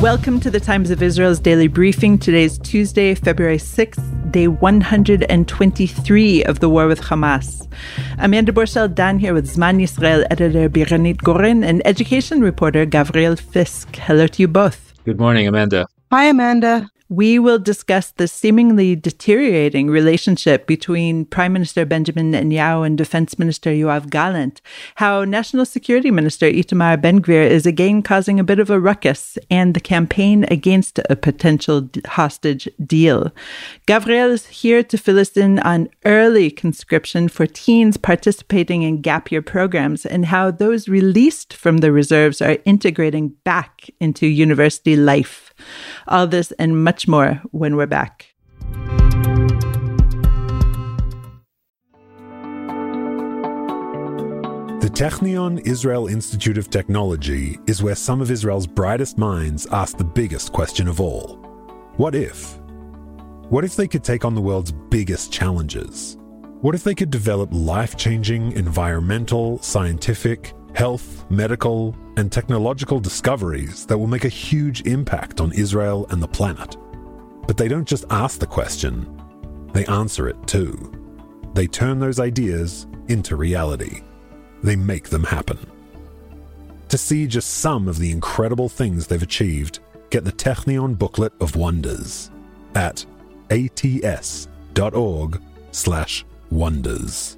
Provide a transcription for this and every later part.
Welcome to the Times of Israel's daily briefing. Today is Tuesday, February 6th, day 123 of the war with Hamas. Amanda Borschel Dan here with Zman Yisrael editor Biranit Goren and education reporter Gavriel Fiske. Hello to you both. Good morning, Amanda. Hi, Amanda we will discuss the seemingly deteriorating relationship between Prime Minister Benjamin Netanyahu and Defense Minister Yoav Gallant, how National Security Minister Itamar Ben-Gvir is again causing a bit of a ruckus, and the campaign against a potential hostage deal. Gavriel is here to fill us in on early conscription for teens participating in gap year programs and how those released from the reserves are integrating back into university life. All this and much more when we're back. The Technion Israel Institute of Technology is where some of Israel's brightest minds ask the biggest question of all What if? What if they could take on the world's biggest challenges? What if they could develop life changing environmental, scientific, health, medical, and technological discoveries that will make a huge impact on Israel and the planet. But they don't just ask the question, they answer it too. They turn those ideas into reality. They make them happen. To see just some of the incredible things they've achieved, get the Technion Booklet of Wonders at ats.org slash wonders.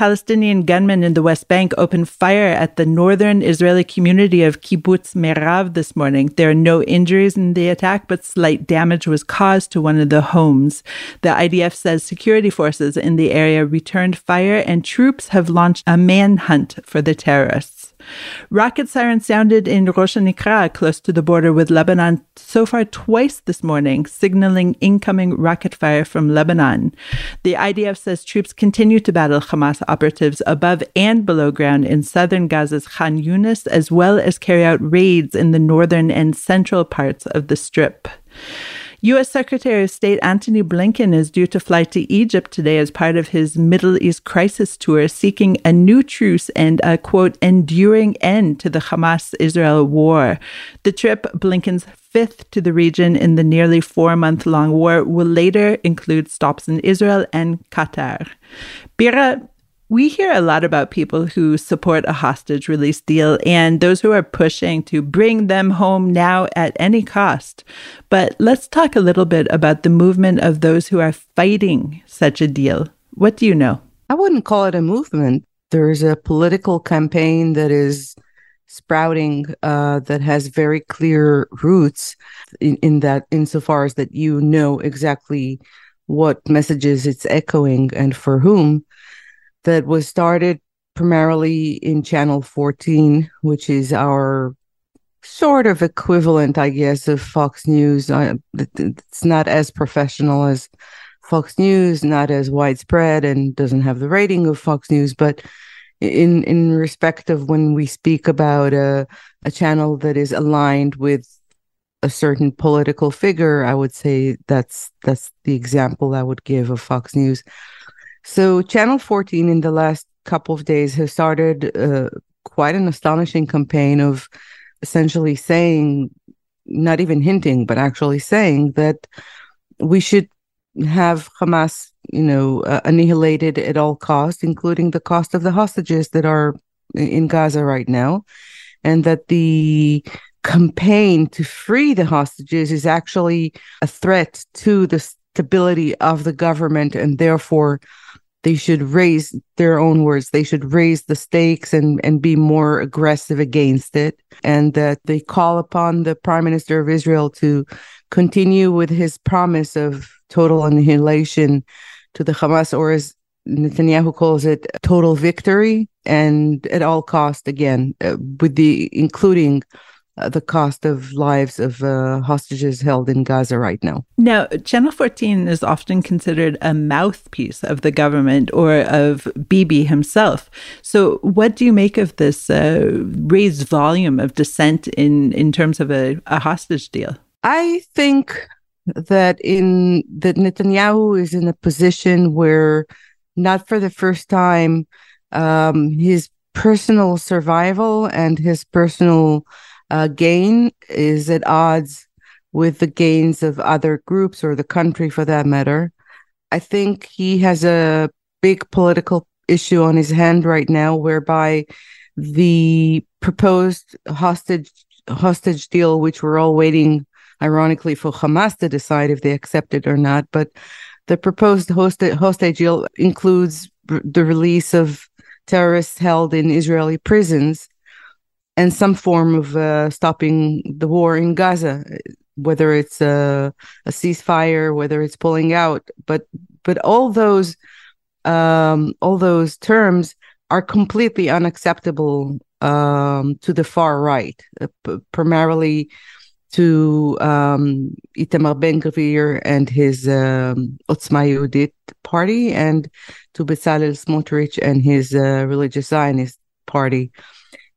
Palestinian gunmen in the West Bank opened fire at the northern Israeli community of Kibbutz Merav this morning. There are no injuries in the attack, but slight damage was caused to one of the homes. The IDF says security forces in the area returned fire and troops have launched a manhunt for the terrorists. Rocket sirens sounded in Rosh Hanikra, close to the border with Lebanon, so far twice this morning, signaling incoming rocket fire from Lebanon. The IDF says troops continue to battle Hamas operatives above and below ground in southern Gaza's Khan Yunis, as well as carry out raids in the northern and central parts of the Strip. U.S. Secretary of State Antony Blinken is due to fly to Egypt today as part of his Middle East crisis tour, seeking a new truce and a quote, enduring end to the Hamas Israel war. The trip, Blinken's fifth to the region in the nearly four month long war, will later include stops in Israel and Qatar. Bira, we hear a lot about people who support a hostage release deal and those who are pushing to bring them home now at any cost. But let's talk a little bit about the movement of those who are fighting such a deal. What do you know? I wouldn't call it a movement. There's a political campaign that is sprouting uh, that has very clear roots in, in that insofar as that you know exactly what messages it's echoing and for whom that was started primarily in Channel 14, which is our sort of equivalent, I guess, of Fox News. Uh, it's not as professional as Fox News, not as widespread, and doesn't have the rating of Fox News, but in in respect of when we speak about a a channel that is aligned with a certain political figure, I would say that's that's the example I would give of Fox News. So, Channel 14 in the last couple of days has started uh, quite an astonishing campaign of essentially saying, not even hinting, but actually saying that we should have Hamas, you know, uh, annihilated at all costs, including the cost of the hostages that are in Gaza right now, and that the campaign to free the hostages is actually a threat to the stability of the government and therefore they should raise their own words. They should raise the stakes and and be more aggressive against it and that they call upon the prime minister of israel to continue with his promise of total annihilation to the hamas or as netanyahu calls it total victory and at all cost again uh, with the including the cost of lives of uh, hostages held in Gaza right now. Now, Channel 14 is often considered a mouthpiece of the government or of Bibi himself. So, what do you make of this uh, raised volume of dissent in, in terms of a, a hostage deal? I think that in that Netanyahu is in a position where, not for the first time, um, his personal survival and his personal uh, gain is at odds with the gains of other groups or the country for that matter. I think he has a big political issue on his hand right now, whereby the proposed hostage hostage deal, which we're all waiting, ironically, for Hamas to decide if they accept it or not, but the proposed hostage hostage deal includes the release of terrorists held in Israeli prisons and some form of uh, stopping the war in Gaza, whether it's a, a, ceasefire, whether it's pulling out. But but all those um, all those terms are completely unacceptable um, to the far right, uh, p- primarily to um, Itamar Ben Gvir and his um, Otzma Yehudit party, and to Bezalel Smotrich and his uh, religious Zionist party.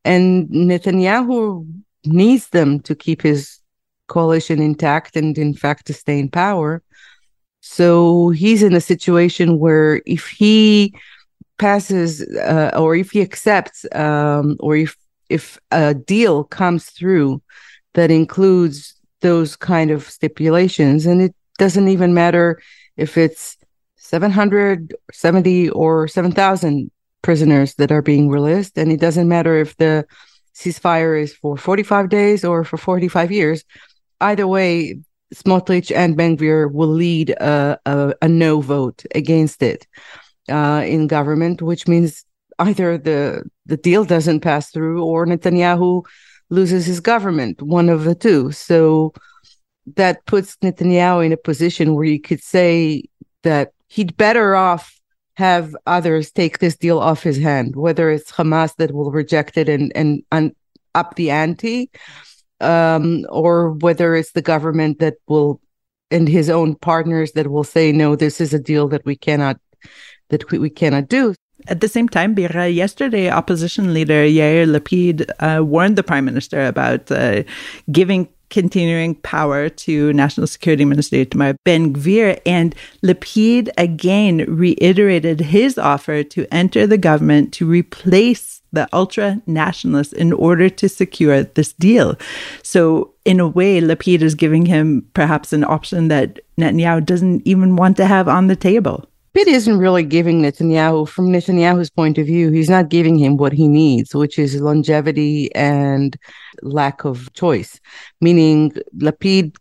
And Netanyahu needs them to keep his coalition intact and, in fact, to stay in power. So he's in a situation where if he passes uh, or if he accepts um, or if if a deal comes through that includes those kind of stipulations and it doesn't even matter if it's 770 or 7000 prisoners that are being released. And it doesn't matter if the ceasefire is for 45 days or for 45 years. Either way, Smotrich and Ben Gvir will lead a, a, a no vote against it uh, in government, which means either the the deal doesn't pass through or Netanyahu loses his government, one of the two. So that puts Netanyahu in a position where you could say that he'd better off have others take this deal off his hand, whether it's Hamas that will reject it and and, and up the ante, um, or whether it's the government that will and his own partners that will say no, this is a deal that we cannot that we, we cannot do. At the same time, Bira, yesterday, opposition leader Yair Lapid uh, warned the prime minister about uh, giving continuing power to National Security Minister Itamar Ben Gvir. And Lapid again reiterated his offer to enter the government to replace the ultra nationalists in order to secure this deal. So, in a way, Lapid is giving him perhaps an option that Netanyahu doesn't even want to have on the table. Pitt isn't really giving Netanyahu, from Netanyahu's point of view, he's not giving him what he needs, which is longevity and lack of choice. Meaning, Lapid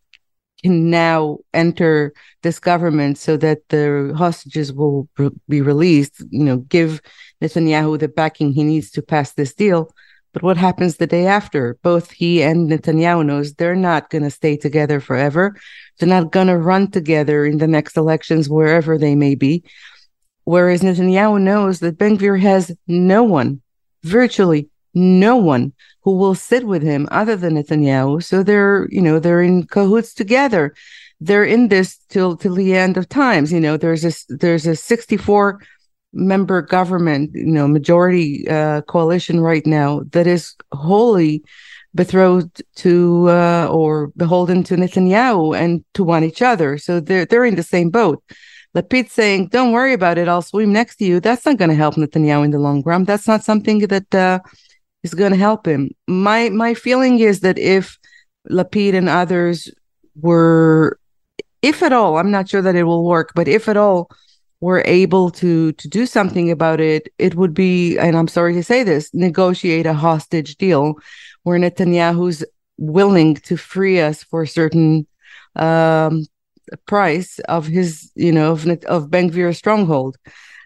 can now enter this government so that the hostages will be released, you know, give Netanyahu the backing he needs to pass this deal. But what happens the day after? Both he and Netanyahu knows they're not going to stay together forever. They're not going to run together in the next elections, wherever they may be. Whereas Netanyahu knows that Ben Gvir has no one, virtually no one, who will sit with him other than Netanyahu. So they're, you know, they're in cahoots together. They're in this till till the end of times. You know, there's a there's a 64 member government, you know, majority uh, coalition right now that is wholly betrothed to uh, or beholden to Netanyahu and to one each other. So they're they're in the same boat. Lapid saying, "Don't worry about it. I'll swim next to you." That's not going to help Netanyahu in the long run. That's not something that uh, is going to help him. My my feeling is that if Lapid and others were, if at all, I'm not sure that it will work, but if at all were able to to do something about it, it would be, and I'm sorry to say this, negotiate a hostage deal where Netanyahu's willing to free us for a certain um, price of his, you know, of, of Ben Gvir's stronghold.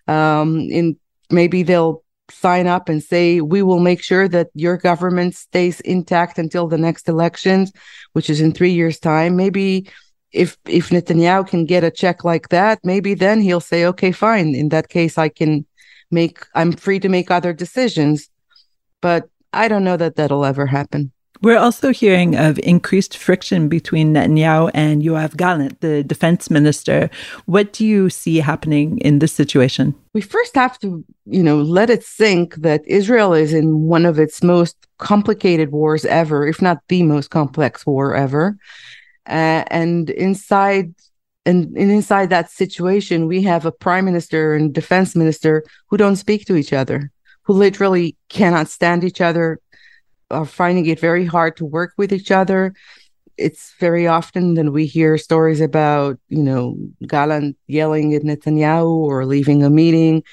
Um, in maybe they'll sign up and say we will make sure that your government stays intact until the next elections, which is in three years' time. Maybe if if Netanyahu can get a check like that, maybe then he'll say, okay, fine. In that case, I can make I'm free to make other decisions. But I don't know that that'll ever happen. We're also hearing of increased friction between Netanyahu and Yoav Gallant, the defense minister. What do you see happening in this situation? We first have to, you know, let it sink that Israel is in one of its most complicated wars ever, if not the most complex war ever. Uh, and inside and, and inside that situation, we have a prime minister and defense minister who don't speak to each other, who literally cannot stand each other, are finding it very hard to work with each other. It's very often that we hear stories about, you know, Gallant yelling at Netanyahu or leaving a meeting.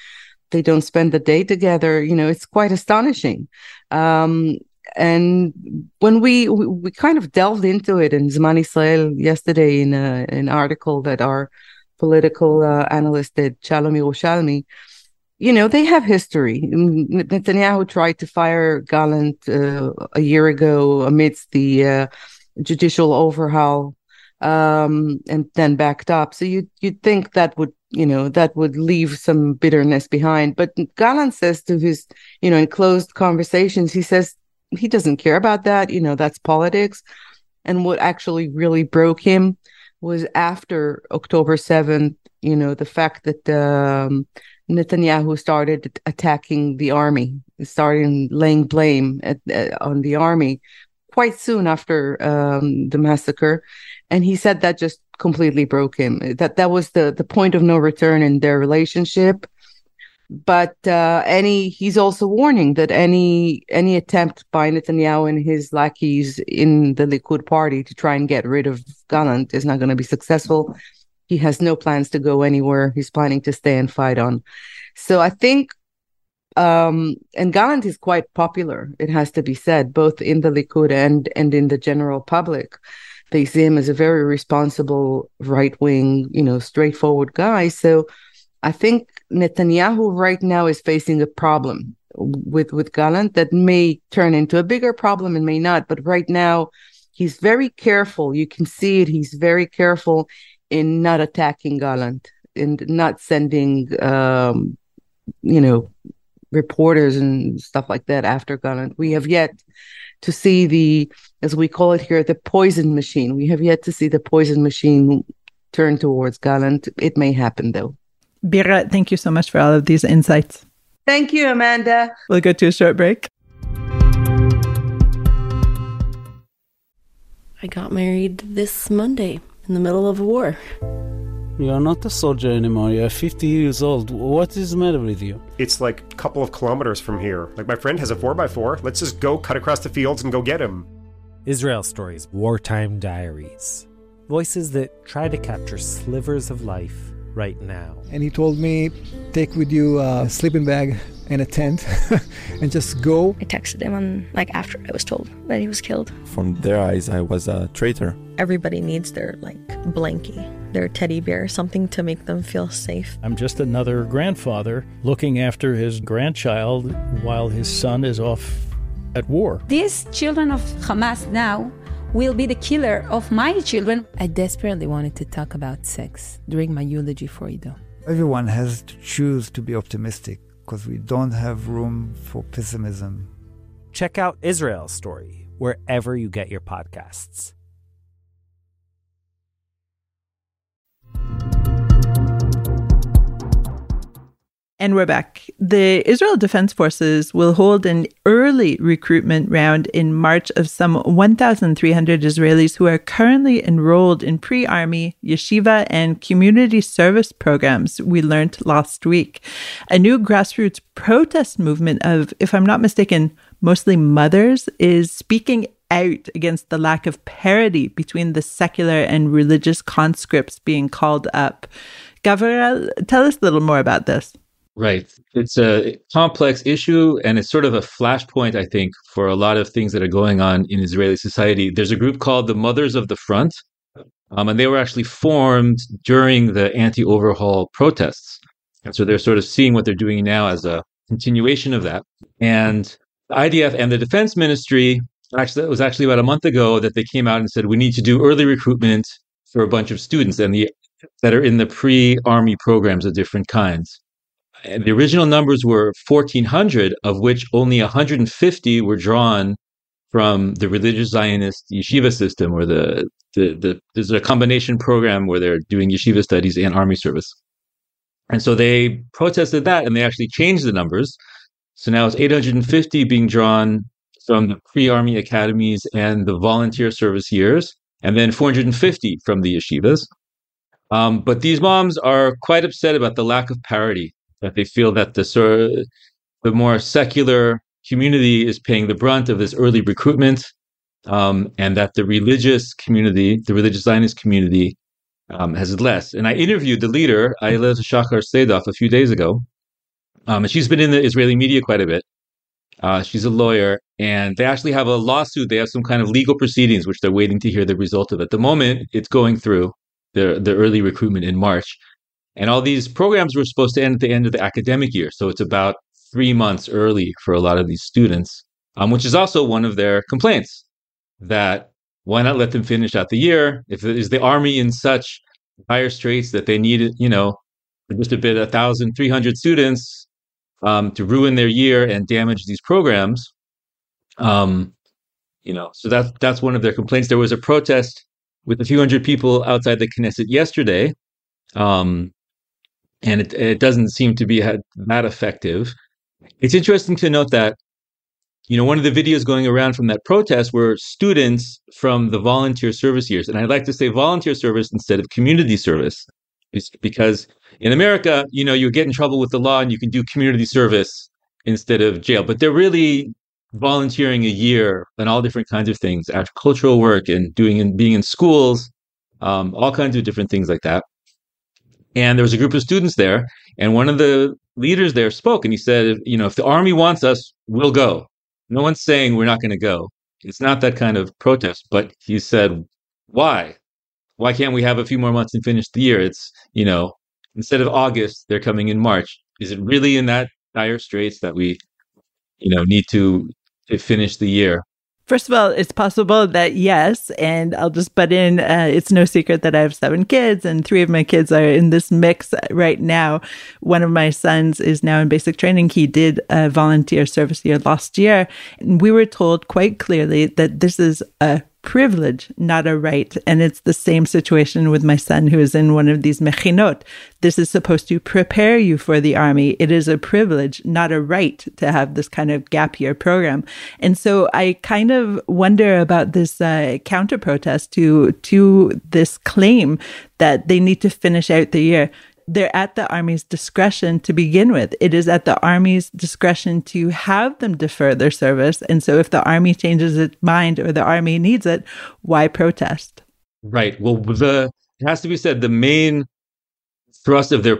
They don't spend the day together. You know, it's quite astonishing. Um, and when we, we, kind of delved into it in Zman Yisrael yesterday in a, an article that our political uh, analyst did, Shalom Yerushalmi, you know, they have history. Netanyahu tried to fire Gallant uh, a year ago amidst the uh, judicial overhaul, um, and then backed up. So you you'd think that would you know that would leave some bitterness behind. But Gallant says to his you know in closed conversations, he says he doesn't care about that. You know, that's politics. And what actually really broke him was after October seventh. You know, the fact that. Um, Netanyahu started attacking the army, starting laying blame at, uh, on the army quite soon after um, the massacre, and he said that just completely broke him. That that was the the point of no return in their relationship. But uh, any, he's also warning that any any attempt by Netanyahu and his lackeys in the Likud party to try and get rid of Gallant is not going to be successful he has no plans to go anywhere. He's planning to stay and fight on. So I think, um, and Gallant is quite popular. It has to be said, both in the Likud and and in the general public. They see him as a very responsible, right wing, you know, straightforward guy. So I think Netanyahu right now is facing a problem with with Gallant that may turn into a bigger problem and may not. But right now, he's very careful. You can see it. He's very careful in not attacking Gallant, and not sending, um, you know, reporters and stuff like that after Gallant. We have yet to see the, as we call it here, the poison machine. We have yet to see the poison machine turn towards Gallant. It may happen though. Birat, thank you so much for all of these insights. Thank you, Amanda. We'll go to a short break. I got married this Monday in the middle of a war. You're not a soldier anymore. You're 50 years old. What is the matter with you? It's like a couple of kilometers from here. Like, my friend has a 4x4. Let's just go cut across the fields and go get him. Israel Stories Wartime Diaries. Voices that try to capture slivers of life right now. And he told me, take with you a sleeping bag and a tent and just go. I texted him on like after I was told that he was killed. From their eyes, I was a traitor. Everybody needs their like blankie, their teddy bear, something to make them feel safe. I'm just another grandfather looking after his grandchild while his son is off at war. These children of Hamas now will be the killer of my children. I desperately wanted to talk about sex during my eulogy for Ido. Everyone has to choose to be optimistic because we don't have room for pessimism. Check out Israel's story wherever you get your podcasts. And we're back. The Israel Defense Forces will hold an early recruitment round in March of some 1,300 Israelis who are currently enrolled in pre army, yeshiva, and community service programs, we learned last week. A new grassroots protest movement of, if I'm not mistaken, mostly mothers is speaking out against the lack of parity between the secular and religious conscripts being called up. Gabriel, tell us a little more about this. Right. It's a complex issue and it's sort of a flashpoint, I think, for a lot of things that are going on in Israeli society. There's a group called the Mothers of the Front, um, and they were actually formed during the anti overhaul protests. And so they're sort of seeing what they're doing now as a continuation of that. And the IDF and the Defense Ministry, actually, it was actually about a month ago that they came out and said, we need to do early recruitment for a bunch of students and the that are in the pre army programs of different kinds the original numbers were 1,400, of which only 150 were drawn from the religious Zionist yeshiva system, or the, the, the there's a combination program where they're doing yeshiva studies and army service. And so they protested that and they actually changed the numbers. So now it's 850 being drawn from the pre army academies and the volunteer service years, and then 450 from the yeshivas. Um, but these moms are quite upset about the lack of parity, that they feel that the, sort of, the more secular community is paying the brunt of this early recruitment, um, and that the religious community, the religious Zionist community, um, has less. And I interviewed the leader, Ayelet Shachar Seidov, a few days ago. Um, and she's been in the Israeli media quite a bit. Uh, she's a lawyer, and they actually have a lawsuit. They have some kind of legal proceedings, which they're waiting to hear the result of. At the moment, it's going through the the early recruitment in March, and all these programs were supposed to end at the end of the academic year. So it's about three months early for a lot of these students, um, which is also one of their complaints. That why not let them finish out the year? If is the army in such dire straits that they need, you know, just a bit, a thousand, three hundred students um, to ruin their year and damage these programs. Um, you know, so that's that's one of their complaints. There was a protest with a few hundred people outside the Knesset yesterday, um, and it, it doesn't seem to be that effective. It's interesting to note that you know, one of the videos going around from that protest were students from the volunteer service years. And I'd like to say volunteer service instead of community service. Because in America, you know, you get in trouble with the law and you can do community service instead of jail. But they're really volunteering a year and all different kinds of things, agricultural work and doing and being in schools, um, all kinds of different things like that. And there was a group of students there, and one of the leaders there spoke, and he said, you know, if the army wants us, we'll go. No one's saying we're not going to go. It's not that kind of protest. But he said, why? Why can't we have a few more months and finish the year? It's, you know, instead of August, they're coming in March. Is it really in that dire straits that we, you know, need to, to finish the year? First of all, it's possible that yes, and I'll just butt in. Uh, it's no secret that I have seven kids, and three of my kids are in this mix right now. One of my sons is now in basic training. He did a volunteer service year last year, and we were told quite clearly that this is a privilege, not a right. And it's the same situation with my son who is in one of these mechinot. This is supposed to prepare you for the army. It is a privilege, not a right to have this kind of gap year program. And so I kind of wonder about this uh, counter protest to, to this claim that they need to finish out the year they're at the army's discretion to begin with. It is at the army's discretion to have them defer their service. And so if the army changes its mind or the army needs it, why protest? Right. Well, the it has to be said the main thrust of their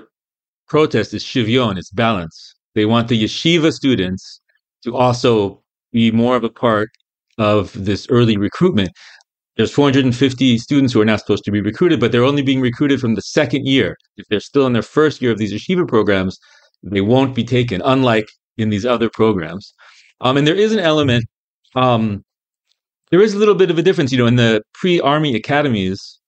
protest is shivyon, it's balance. They want the yeshiva students to also be more of a part of this early recruitment there's 450 students who are now supposed to be recruited, but they're only being recruited from the second year. If they're still in their first year of these yeshiva programs, they won't be taken, unlike in these other programs. Um, and there is an element, um, there is a little bit of a difference. You know, in the pre army academies,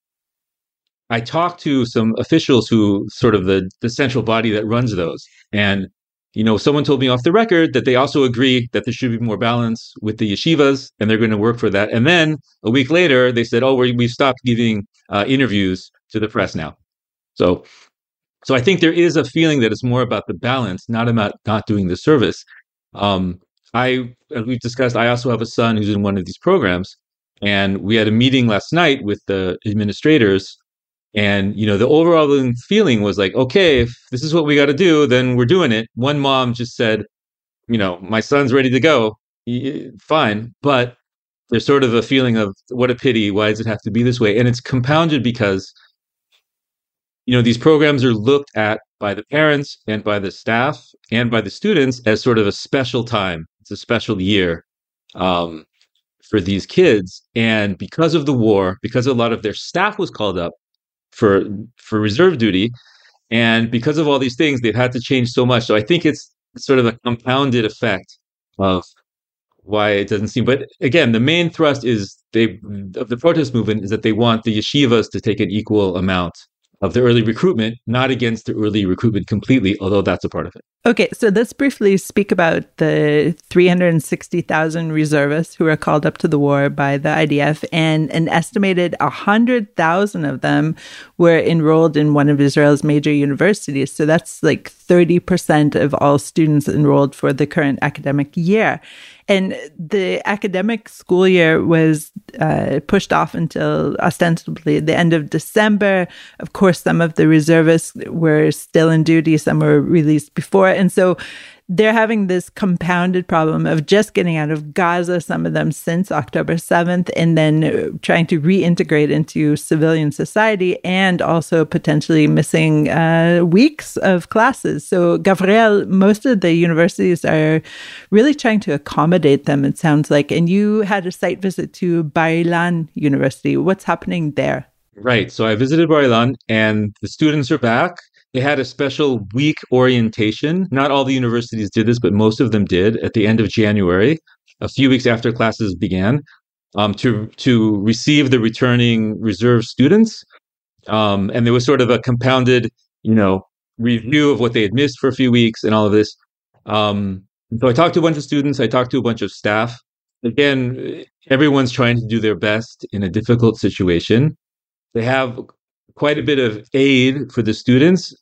I talked to some officials who sort of the, the central body that runs those. And you know, someone told me off the record that they also agree that there should be more balance with the yeshivas and they're going to work for that. And then a week later, they said, oh, we have stopped giving uh, interviews to the press now. So, so I think there is a feeling that it's more about the balance, not about not doing the service. Um, I, as we've discussed, I also have a son who's in one of these programs, and we had a meeting last night with the administrators and you know, the overall feeling was like, okay, if this is what we got to do, then we're doing it. One mom just said, you know, my son's ready to go. Fine, but there's sort of a feeling of what a pity. Why does it have to be this way? And it's compounded because you know these programs are looked at by the parents and by the staff and by the students as sort of a special time. It's a special year um, for these kids, and because of the war, because a lot of their staff was called up, for for reserve duty, and because of all these things, they've had to change so much. So I think it's sort of a compounded effect of why it doesn't seem. But again, the main thrust is they of the protest movement is that they want the yeshivas to take an equal amount of the early recruitment, not against the early recruitment completely, although that's a part of it. Okay, so let's briefly speak about the 360,000 reservists who are called up to the war by the IDF, and an estimated 100,000 of them were enrolled in one of Israel's major universities. So that's like 30% of all students enrolled for the current academic year. And the academic school year was uh, pushed off until ostensibly the end of December. Of course, some of the reservists were still in duty, some were released before. And so they're having this compounded problem of just getting out of Gaza, some of them since October 7th, and then trying to reintegrate into civilian society and also potentially missing uh, weeks of classes. So, Gabriel, most of the universities are really trying to accommodate them, it sounds like. And you had a site visit to Bar Ilan University. What's happening there? Right. So I visited Bar Ilan and the students are back. They had a special week orientation. Not all the universities did this, but most of them did at the end of January, a few weeks after classes began, um, to to receive the returning reserve students. Um, and there was sort of a compounded, you know, review of what they had missed for a few weeks and all of this. Um, so I talked to a bunch of students. I talked to a bunch of staff. Again, everyone's trying to do their best in a difficult situation. They have quite a bit of aid for the students.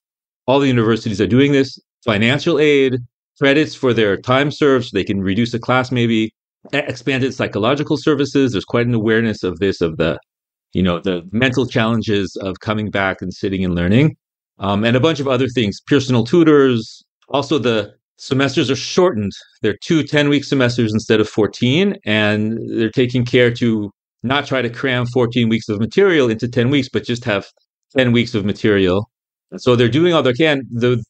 All the universities are doing this financial aid, credits for their time served so they can reduce a class maybe, expanded psychological services. There's quite an awareness of this, of the, you know, the mental challenges of coming back and sitting and learning, um, and a bunch of other things, personal tutors. Also, the semesters are shortened. They're two 10 week semesters instead of 14, and they're taking care to not try to cram 14 weeks of material into 10 weeks, but just have 10 weeks of material. So they're doing all they can. The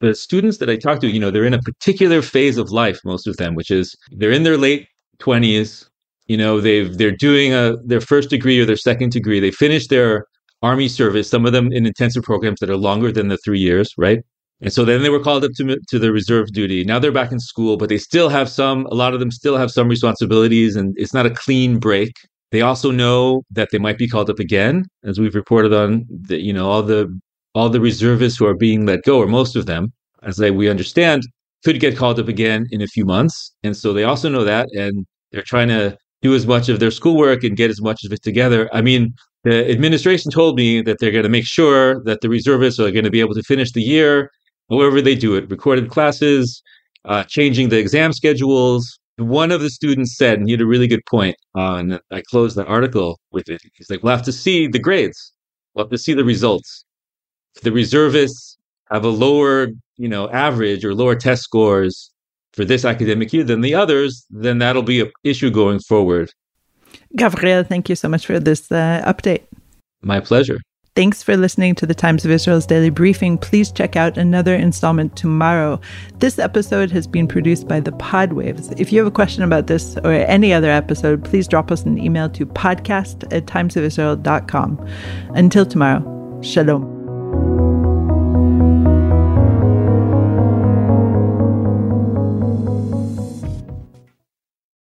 the students that I talk to, you know, they're in a particular phase of life, most of them, which is they're in their late 20s. You know, they've they're doing a their first degree or their second degree. They finished their army service, some of them in intensive programs that are longer than the three years, right? And so then they were called up to to the reserve duty. Now they're back in school, but they still have some. A lot of them still have some responsibilities, and it's not a clean break. They also know that they might be called up again, as we've reported on. That you know all the all the reservists who are being let go, or most of them, as we understand, could get called up again in a few months. And so they also know that, and they're trying to do as much of their schoolwork and get as much of it together. I mean, the administration told me that they're going to make sure that the reservists are going to be able to finish the year, however they do it, recorded classes, uh, changing the exam schedules. One of the students said, and he had a really good point, uh, and I closed the article with it. He's like, we'll have to see the grades. We'll have to see the results the reservists have a lower, you know, average or lower test scores for this academic year than the others, then that'll be an issue going forward. Gabriel, thank you so much for this uh, update. My pleasure. Thanks for listening to the Times of Israel's daily briefing. Please check out another installment tomorrow. This episode has been produced by the Podwaves. If you have a question about this or any other episode, please drop us an email to podcast at timesofisrael.com. Until tomorrow, shalom.